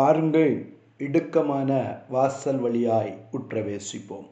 பாருங்கள் இடுக்கமான வாசல் வழியாய் உற்றவேசிப்போம்.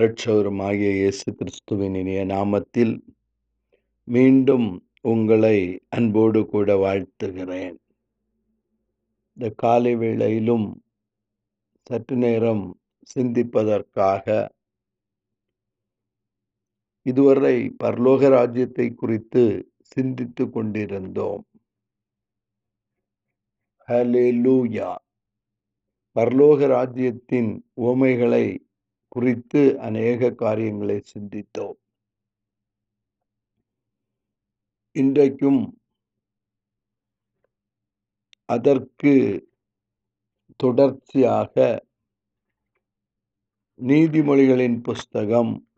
ரிட்சௌரும் ஆகிய இயேசு கிறிஸ்துவின் இனிய நாமத்தில் மீண்டும் உங்களை அன்போடு கூட வாழ்த்துகிறேன். இந்த காலை வேளையிலும் சற்று நேரம் சிந்திப்பதற்காக இதுவரை பரலோக ராஜ்யத்தை குறித்து சிந்தித்து கொண்டிருந்தோம். ஹலெலூயா பரலோக ராஜ்யத்தின் உவமைகளை குறித்து அநேக காரியங்களை சிந்தித்தோம். இன்றைக்கும் அதற்கு தொடர்ச்சியாக நீதிமொழிகளின் புஸ்தகம்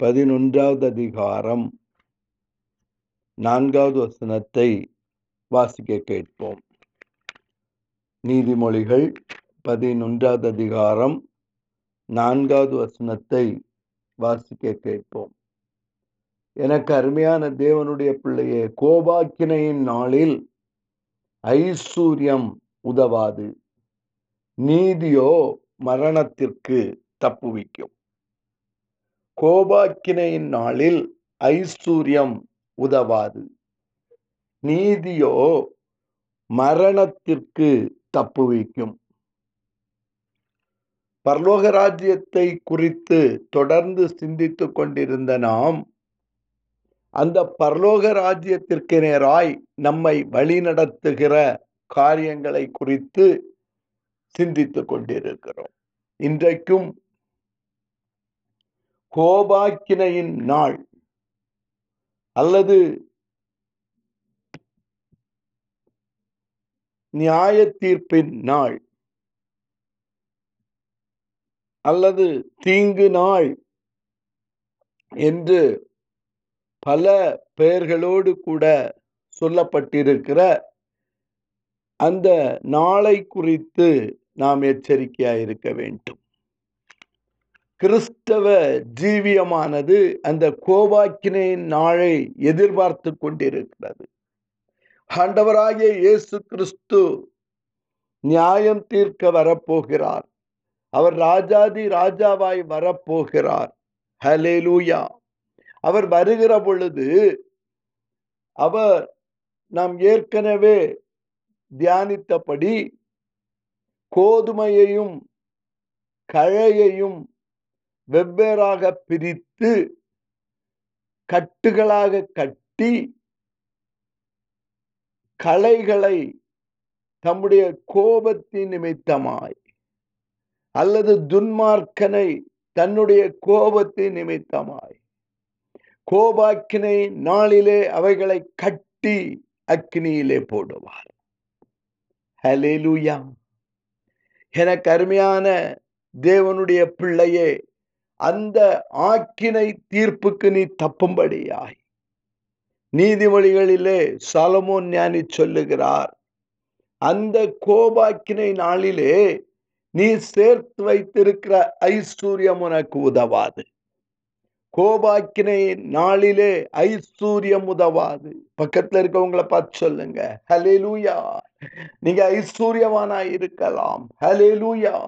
பதினொன்றாவது அதிகாரம் நான்காவது வசனத்தை வாசிக்க கேட்போம். நீதிமொழிகள் பதினொன்றாவது அதிகாரம் நான்காவது வசனத்தை வாசிக்க கேட்போம். எனக்கு அருமையான தேவனுடைய பிள்ளையே கோபாக்கினையின் நாளில் ஐஸ்வர்யம் உதவாது. நீதியோ மரணத்திற்கு தப்புவிக்கும் கோபாக்கினையின் நாளில் ஐஸ்வர்யம் உதவாது. நீதியோ மரணத்திற்கு தப்பு வைக்கும். பரலோக ராஜ்யத்தை குறித்து தொடர்ந்து சிந்தித்துக் கொண்டிருந்த நாம் அந்த பரலோக ராஜ்யத்திற்கு நேராய் நம்மை வழிநடத்துகிற காரியங்களை குறித்து சிந்தித்துக் கொண்டிருக்கிறோம். இன்றைக்கும் கோபாக்கினையின் நாள் அல்லது நியாய தீர்ப்பின் நாள். அல்லது தீங்கு நாள் என்று பல பெயர்களோடு கூட சொல்லப்பட்டிருக்கிற அந்த நாளை குறித்து நாம் எச்சரிக்கையாக இருக்க வேண்டும். கிறிஸ்தவ ஜீவியமானது அந்த கோபாக்கினையின் நாளை எதிர்பார்த்து கொண்டிருக்கிறது. ஆண்டவராகிய இயேசு கிறிஸ்து நியாயம் தீர்க்க வரப்போகிறார். அவர் ராஜாதி ராஜாவாய் வரப்போகிறார். ஹலேலூயா அவர் வருகிற பொழுது அவர் நாம் ஏற்கனவே தியானித்தபடி கோதுமையையும் கழையையும் வெவ்வேறாக பிரித்து கட்டுகளாக கட்டி களைகளை தம்முடைய கோபத்தின் நிமித்தமாய் அல்லது துன்மார்க்கனை தன்னுடைய கோபத்தின் நிமித்தமாய். கோபாக்கினை நாளிலே அவைகளை கட்டி அக்னியிலே போடுவார். ஹலேலூயா எனக்கு அருமையான தேவனுடைய பிள்ளையே அந்த ஆக்கினை தீர்ப்புக்கு நீ தப்பும்படியாய். நீதிமொழிகளிலே சலமோன் ஞானி சொல்லுகிறார் அந்த கோபாக்கினை நாளிலே நீ சேர்த்து வைத்திருக்கிற ஐஸ்வர்யம் உனக்கு உதவாது. கோபாக்கினை நாளிலே ஐஸ்வர்யம் உதவாது. பக்கத்துல இருக்கவங்களை பார்த்து சொல்லுங்க. ஹலேலூயா நீங்க ஐஸ்வர்யமானா இருக்கலாம். ஹலேலூயா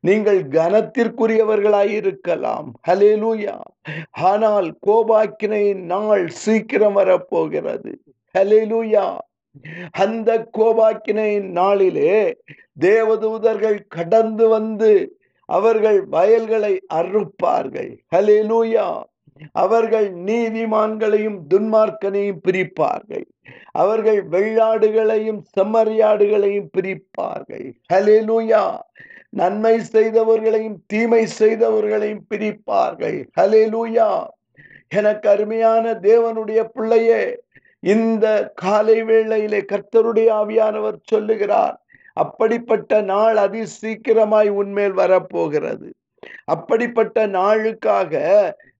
நீங்கள் கனத்திற்குரியவர்களாயிருக்கலாம். ஹலேலூயா ஆனால் கோபாக்கினை நாள் சீக்கிரம் வரப்போகிறது. ஹலேலூயா அந்த கோபாக்கினை நாளிலே தேவதூதர்கள் கடந்து வந்து அவர்கள் வயல்களை அறுப்பார்கள். ஹலேலூயா அவர்கள் நீதிமான்களையும் துன்மார்க்கனையும் பிரிப்பார்கள். அவர்கள் வெள்ளாடுகளையும் செம்மறியாடுகளையும் பிரிப்பார்கள். ஹலேலூயா நன்மை செய்தவர்களையும் தீமை செய்தவர்களையும் பிரிப்பார்கள். ஹலே லூயா எனக்கு அருமையான தேவனுடைய பிள்ளையே இந்த காலை வேளையிலே கர்த்தருடைய ஆவியானவர் சொல்லுகிறார் அப்படிப்பட்ட நாள் அதி சீக்கிரமாய் உன்மேல் வரப்போகிறது. அப்படிப்பட்ட நாளுக்காக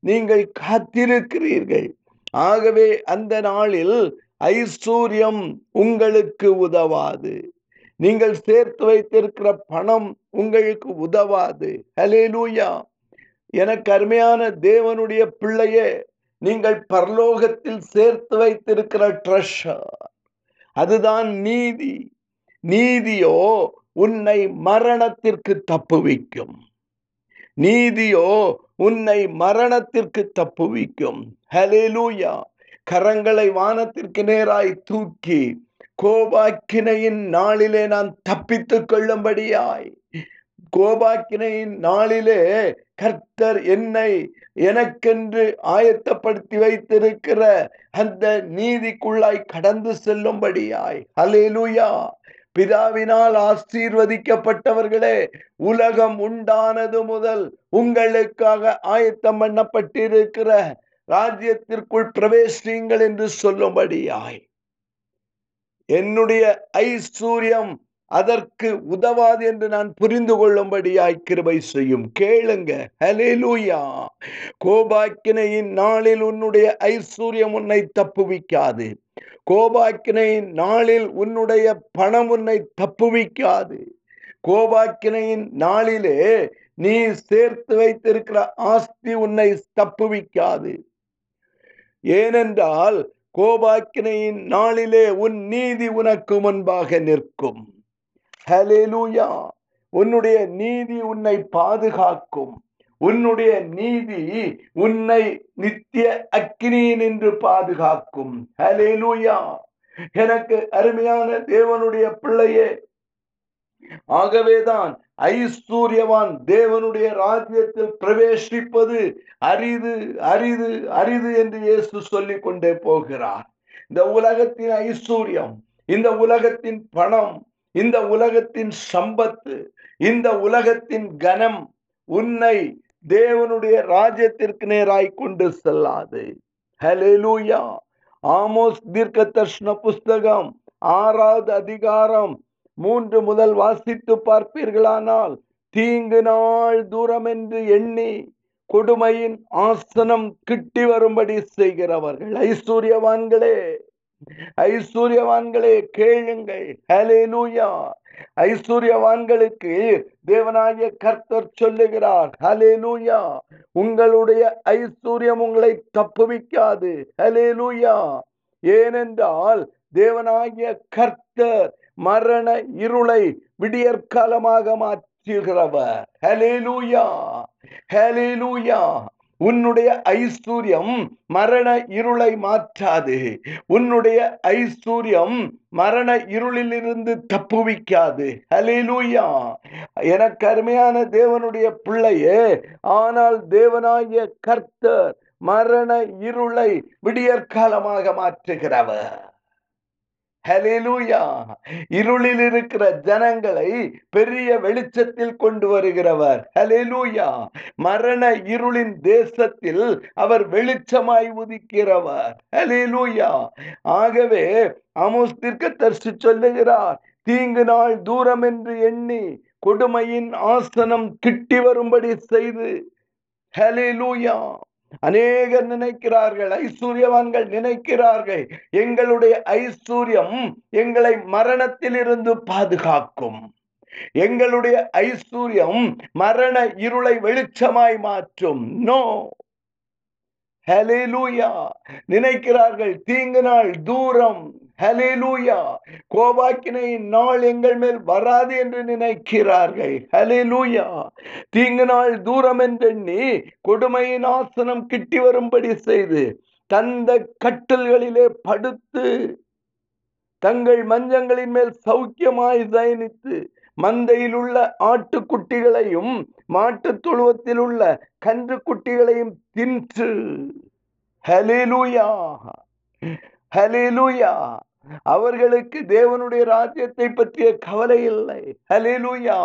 நீங்கள் காத்திருக்கிறீர்கள். ஆகவே அந்த நாளில் ஐஸ்வர்யம் உங்களுக்கு உதவாது. நீங்கள் சேர்த்து வைத்திருக்கிற பணம் உங்களுக்கு உதவாது. ஹலேலூயா எனக்கு அருமையான தேவனுடைய பிள்ளையே நீங்கள் பரலோகத்தில் சேர்த்து வைத்திருக்கிற ட்ரெஷர் அதுதான் நீதி. நீதியோ உன்னை மரணத்திற்கு தப்புவிக்கும் நீதியோ உன்னை மரணத்திற்கு தப்புவிக்கும் ஹலேலூயா கரங்களை வானத்திற்கு நேராய் தூக்கி கோபாக்கினையின் நாளிலே நான் தப்பித்துக் கொள்ளும்படியாய். கோபாக்கினையின் நாளிலே கர்த்தர் என்னை எனக்கென்று ஆயத்தப்படுத்தி வைத்திருக்கிற அந்த நீதிக்குள்ளாய் கடந்து செல்லும்படியாய். அலேலுயா பிதாவினால் ஆசீர்வதிக்கப்பட்டவர்களே உலகம் உண்டானது முதல் உங்களுக்காக ஆயத்தம் பண்ணப்பட்டிருக்கிற ராஜ்யத்திற்குள் பிரவேசிங்கள் என்று சொல்லும்படியாய். என்னுடைய ஐஸ்வர்யம் அதற்கு உதவாது என்று நான் புரிந்து கொள்ளும்படியாய் கிருபை செய்யும். கேளுங்க. ஹலேலூயா கோபாக்கினையின் நாளில் உன்னுடைய ஐஸ்வர்யம் உன்னை தப்புவிக்காது. கோபாக்கினையின் நாளில் உன்னுடைய பணம் உன்னை தப்புவிக்காது. கோபாக்கினையின் நாளிலே நீ சேர்த்து வைத்திருக்கிற ஆஸ்தி உன்னை தப்புவிக்காது. ஏனென்றால் கோபாக்கினையின் நாளிலே உன் நீதி உனக்கு முன்பாக நிற்கும். ஹலேலூயா உன்னுடைய நீதி உன்னை பாதுகாக்கும். உன்னுடைய நீதி உன்னை நித்திய அக்கினியின் என்று பாதுகாக்கும். ஹலேலூயா எனக்கு அருமையான தேவனுடைய பிள்ளையே ஆகவேதான் ஐஸ்வர்யவான் தேவனுடைய ராஜ்யத்தில் பிரவேசிப்பது அரிது அரிது அரிது என்று இயேசு சொல்லிக் கொண்டே போகிறார். இந்த உலகத்தின் ஐஸ்வர்யம் இந்த உலகத்தின் பணம் இந்த உலகத்தின் சம்பத்து இந்த உலகத்தின் கனம் உன்னை தேவனுடைய ராஜ்யத்திற்கு நேராய் கொண்டு செல்லாது. ஹலேலூயா ஆமோஸ் தீர்க்க தர்ஷன புஸ்தகம் ஆறாவது அதிகாரம் மூன்று முதல் வாசித்து பார்ப்பீர்களானால் தீங்கு நாள் தூரம் என்று எண்ணி கொடுமையின் ஆசனம் கிட்டி வரும்படி செய்கிறவர்கள். ஐஸ்வர்யவான்களே ஐஸ்வர்யவான்களே கேளுங்கள். ஹலேலூயா ஐஸ்வர்யவான்களுக்கு தேவனாகிய கர்த்தர் சொல்லுகிறார் ஹலே லூயா உங்களுடைய ஐஸ்வர்யம் உங்களை தப்புவிக்காது. ஹலே லூயா ஏனென்றால் தேவனாகிய கர்த்தர் மரண இருளை விடியற்காலமாக மாற்றுகிறவர். ஹலேலூயா ஹலேலூயா உன்னுடைய ஐஸ்வர்யம் மரண இருளை மாற்றாது. உன்னுடைய ஐஸ்வர்யம் மரண இருளிலிருந்து தப்புவிக்காது. ஹலிலூயா எனக்கு அருமையான தேவனுடைய பிள்ளையே ஆனால் தேவனாகிய கர்த்தர் மரண இருளை விடியற்காலமாக மாற்றுகிறவர். ஹலேலூயா இருளில் இருக்கிற ஜனங்களை பெரிய வெளிச்சத்தில் கொண்டு வருகிறவர். ஹலேலூயா மரண இருளின் தேசத்தில் அவர் வெளிச்சமாய் உதிக்கிறவர். ஹலேலூயா ஆகவே அமோஸ் தரிசி சொல்லுகிறார் தீங்கு நாள் தூரம் என்று எண்ணி கொடுமையின் ஆசனம் கிட்டி வரும்படி செய்து. ஹலேலூயா அநேகர் நினைக்கிறார்கள் ஐஸ்வர்யவான்கள் நினைக்கிறார்கள் எங்களுடைய ஐஸ்வர்யம் எங்களை மரணத்திலிருந்து பாதுகாக்கும். எங்களுடைய ஐஸ்வர்யம் மரண இருளை வெளிச்சமாய் மாற்றும். நோ நினைக்கிறார்கள் தீங்கு நாள் தூரம். ஹலிலூயா கோபாக்கினை நாள் எங்கள் மேல் வராது என்று நினைக்கிறார்கள். ஹலிலூயா தீங்கு நாள் தூரம் என்றெண்ணி கொடுமையின் ஆசனம் கிட்டி வரும்படி செய்து தந்த கட்டல்களிலே படுத்து தங்கள் மஞ்சங்களின் மேல் சௌக்கியமாய் சயனித்து மந்தையில் உள்ள ஆட்டுக்குட்டிகளையும் மாட்டு தொழுவத்தில் உள்ள கன்று குட்டிகளையும் தின்று. ஹலிலூயா ஹலிலூயா அவர்களுக்கு தேவனுடைய ராஜ்யத்தை பற்றிய கவலை இல்லை. ஹலேலூயா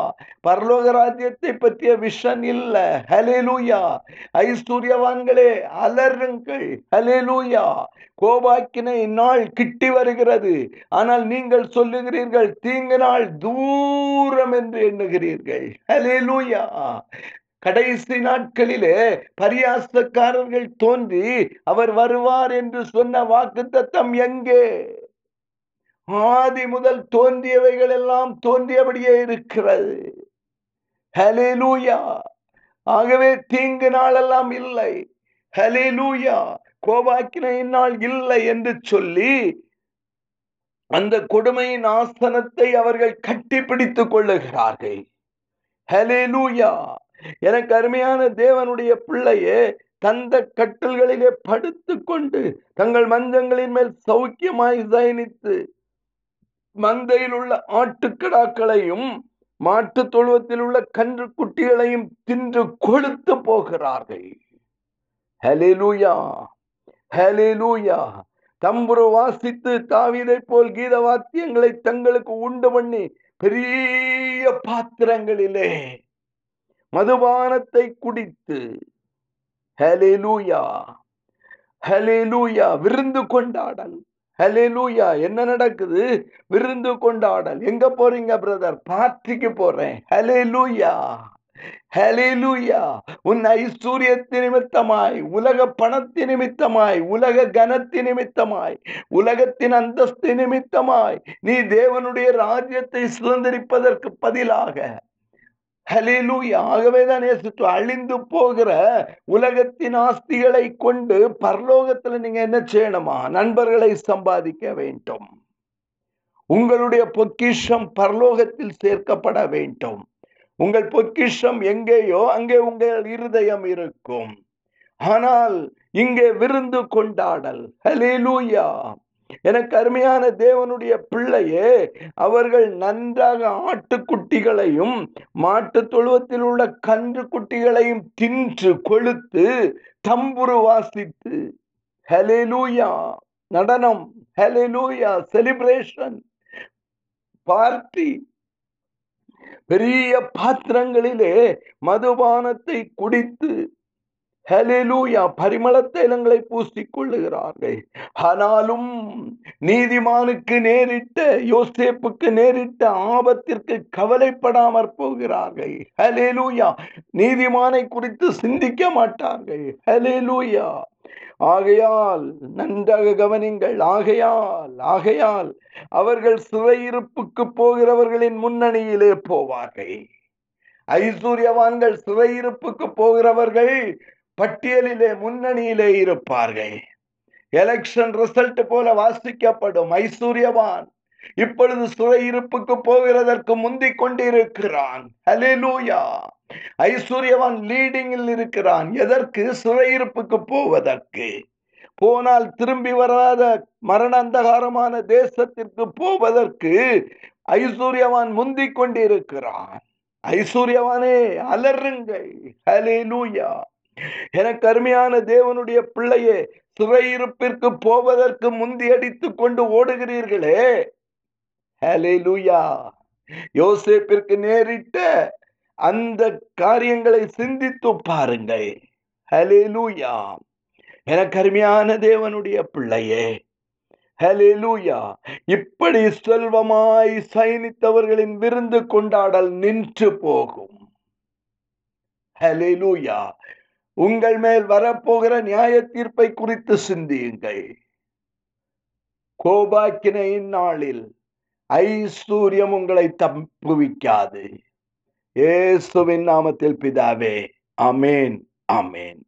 பரலோக ராஜ்யத்தை பற்றிய விஷன் இல்லை. ஹலேலூயா ஐஸ்வர்யவான்களே அலருங்கள். ஹலேலூயா கோபாக்கினை நாள் கிட்டி வருகிறது. ஆனால் நீங்கள் சொல்லுகிறீர்கள் தீங்கு நாள் தூரம் என்று எண்ணுகிறீர்கள். ஹலேலூயா கடைசி நாட்களிலே பரியாசக்காரர்கள் தோன்றி அவர் வருவார் என்று சொன்ன வாக்கு தத்தம் எங்கே? ஆதி முதல் தோன்றியவைகள் எல்லாம் தோன்றியபடியே இருக்கிறது. ஹலிலூயா ஆகவே தீங்கு நாளெல்லாம் இல்லை. ஹலிலூயா கோபாக்கினை நாள் இல்லை என்று சொல்லி அந்த கொடுமையின் ஆசனத்தை அவர்கள் கட்டி பிடித்துக் கொள்ளுகிறார்கள். ஹலிலூயா எனக்கு அருமையான தேவனுடைய பிள்ளையே தந்த கட்டில்களிலே படுத்துக் கொண்டு தங்கள் மஞ்சங்களின் மேல் சௌக்கியமாய் சயனித்து மந்தையில் உள்ள ஆட்டுக்கடாக்களையும் மாட்டு தொழுவத்தில் உள்ள கன்று குட்டிகளையும் தின்று கொளுத்து போகிறார்கள். ஹலிலூயா ஹலேலூயா தம்புரு வாசித்து தாவிதை போல் கீத வாத்தியங்களை தங்களுக்கு உண்டு பண்ணி பெரிய பாத்திரங்களிலே மதுபானத்தை குடித்து ஹலிலூயா ஹலிலூயா விருந்து கொண்டாடல். ஹலேலூயா என்ன நடக்குது? விருந்து கொண்டாடல். எங்க போறீங்க பிரதர் பார்ட்டிக்கு போறேன். ஹலேலூயா ஹலேலூயா உன் ஐஸ்வர்யத்தின் நிமித்தமாய் உலக பணத்தின் நிமித்தமாய் உலக கனத்தின் நிமித்தமாய் உலகத்தின் அந்தஸ்து நிமித்தமாய் நீ தேவனுடைய ராஜ்யத்தை சுதந்திரிப்பதற்கு பதிலாக ஹலேலூயா ஆகவேதான் இயேசு அழிந்து போகிற உலகத்தின் ஆஸ்திகளை கொண்டு பரலோகத்துல நீங்க என்ன செய்யணுமா? நண்பர்களை சம்பாதிக்க வேண்டும். உங்களுடைய பொக்கிஷம் பரலோகத்தில் சேர்க்கப்பட வேண்டும். உங்கள் பொக்கிஷம் எங்கேயோ அங்கே உங்கள் இருதயம் இருக்கும். ஆனால் இங்கே விருந்து கொண்டாடல். ஹலிலூயா எனக்கு அருமையான தேவனுடைய பிள்ளையே அவர்கள் நன்றாக ஆட்டுக்குட்டிகளையும் மாட்டு தொழுவத்தில் உள்ள கன்று குட்டிகளையும் தின்று கொளுத்து தம்புரு வாசித்து ஹலெலூயா நடனம் ஹலெலூயா செலிப்ரேஷன் பார்ட்டி. பெரிய பாத்திரங்களிலே மதுபானத்தை குடித்து ஹலேலூயா பரிமள தைலங்களை பூசிக் கொள்ளுகிறார்கள் ஆனாலும் நீதிமானுக்கு நேரிட்ட யோசேப்புக்கு நேரிட்ட ஆபத்திற்கு கவலைப்படாமற் போகிறார்கள். ஹலேலூயா நீதிமானை குறித்து சிந்திக்க மாட்டார்கள். ஹலேலூயா ஆகையால் நன்றாக கவனிங்கள். ஆகையால் ஆகையால் அவர்கள் சிறையிருப்புக்கு போகிறவர்களின் முன்னணியிலே போவார்கள். ஐஸ்வர்யவான்கள் சிறையிருப்புக்கு போகிறவர்கள் பட்டியலிலே முன்னணியிலே இருப்பார்கள். எலெக்ஷன் ரிசல்ட் போல வாசிக்கப்படும் ஐஸ்வர்யவான் இப்பொழுது சிறையிருப்புக்கு போகிறதற்கு முந்தி கொண்டிருக்கிறான். ஹலேலூயா ஐஸ்வர்யவான் லீடிங்கில் இருக்கிறான். எதற்கு? சிறையிருப்புக்கு போவதற்கு. போனால் திரும்பி வராத மரண அந்தகாரமான தேசத்திற்கு போவதற்கு ஐஸ்வர்யவான் முந்திக் கொண்டிருக்கிறான். ஐஸ்வர்யவானே அலருங்கள் ஹலே லூயா எனக்கு அருமையான தேவனுடைய பிள்ளையே சிறையிருப்பிற்கு போவதற்கு முந்தி அடித்துக் கொண்டு ஓடுகிறீர்களே. ஹலே லூயா யோசேப்பிற்கு நேரிட்ட அந்த காரியங்களை சிந்தித்து பாருங்கள். ஹலே லூயா எனக்கு அருமையான தேவனுடைய பிள்ளையே. ஹலேலூயா இப்படி செல்வமாய் சயனித்தவர்களின் விருந்து கொண்டாடல் நின்று போகும். ஹலேலூயா உங்கள் மேல் வரப்போகிற நியாய தீர்ப்பை குறித்து சிந்தியுங்கள். கோபாக்கினையின் நாளில் ஐஸ்வர்யம் உங்களை தப்புவிக்காது. இயேசுவின் நாமத்தில் பிதாவே அமேன் அமேன்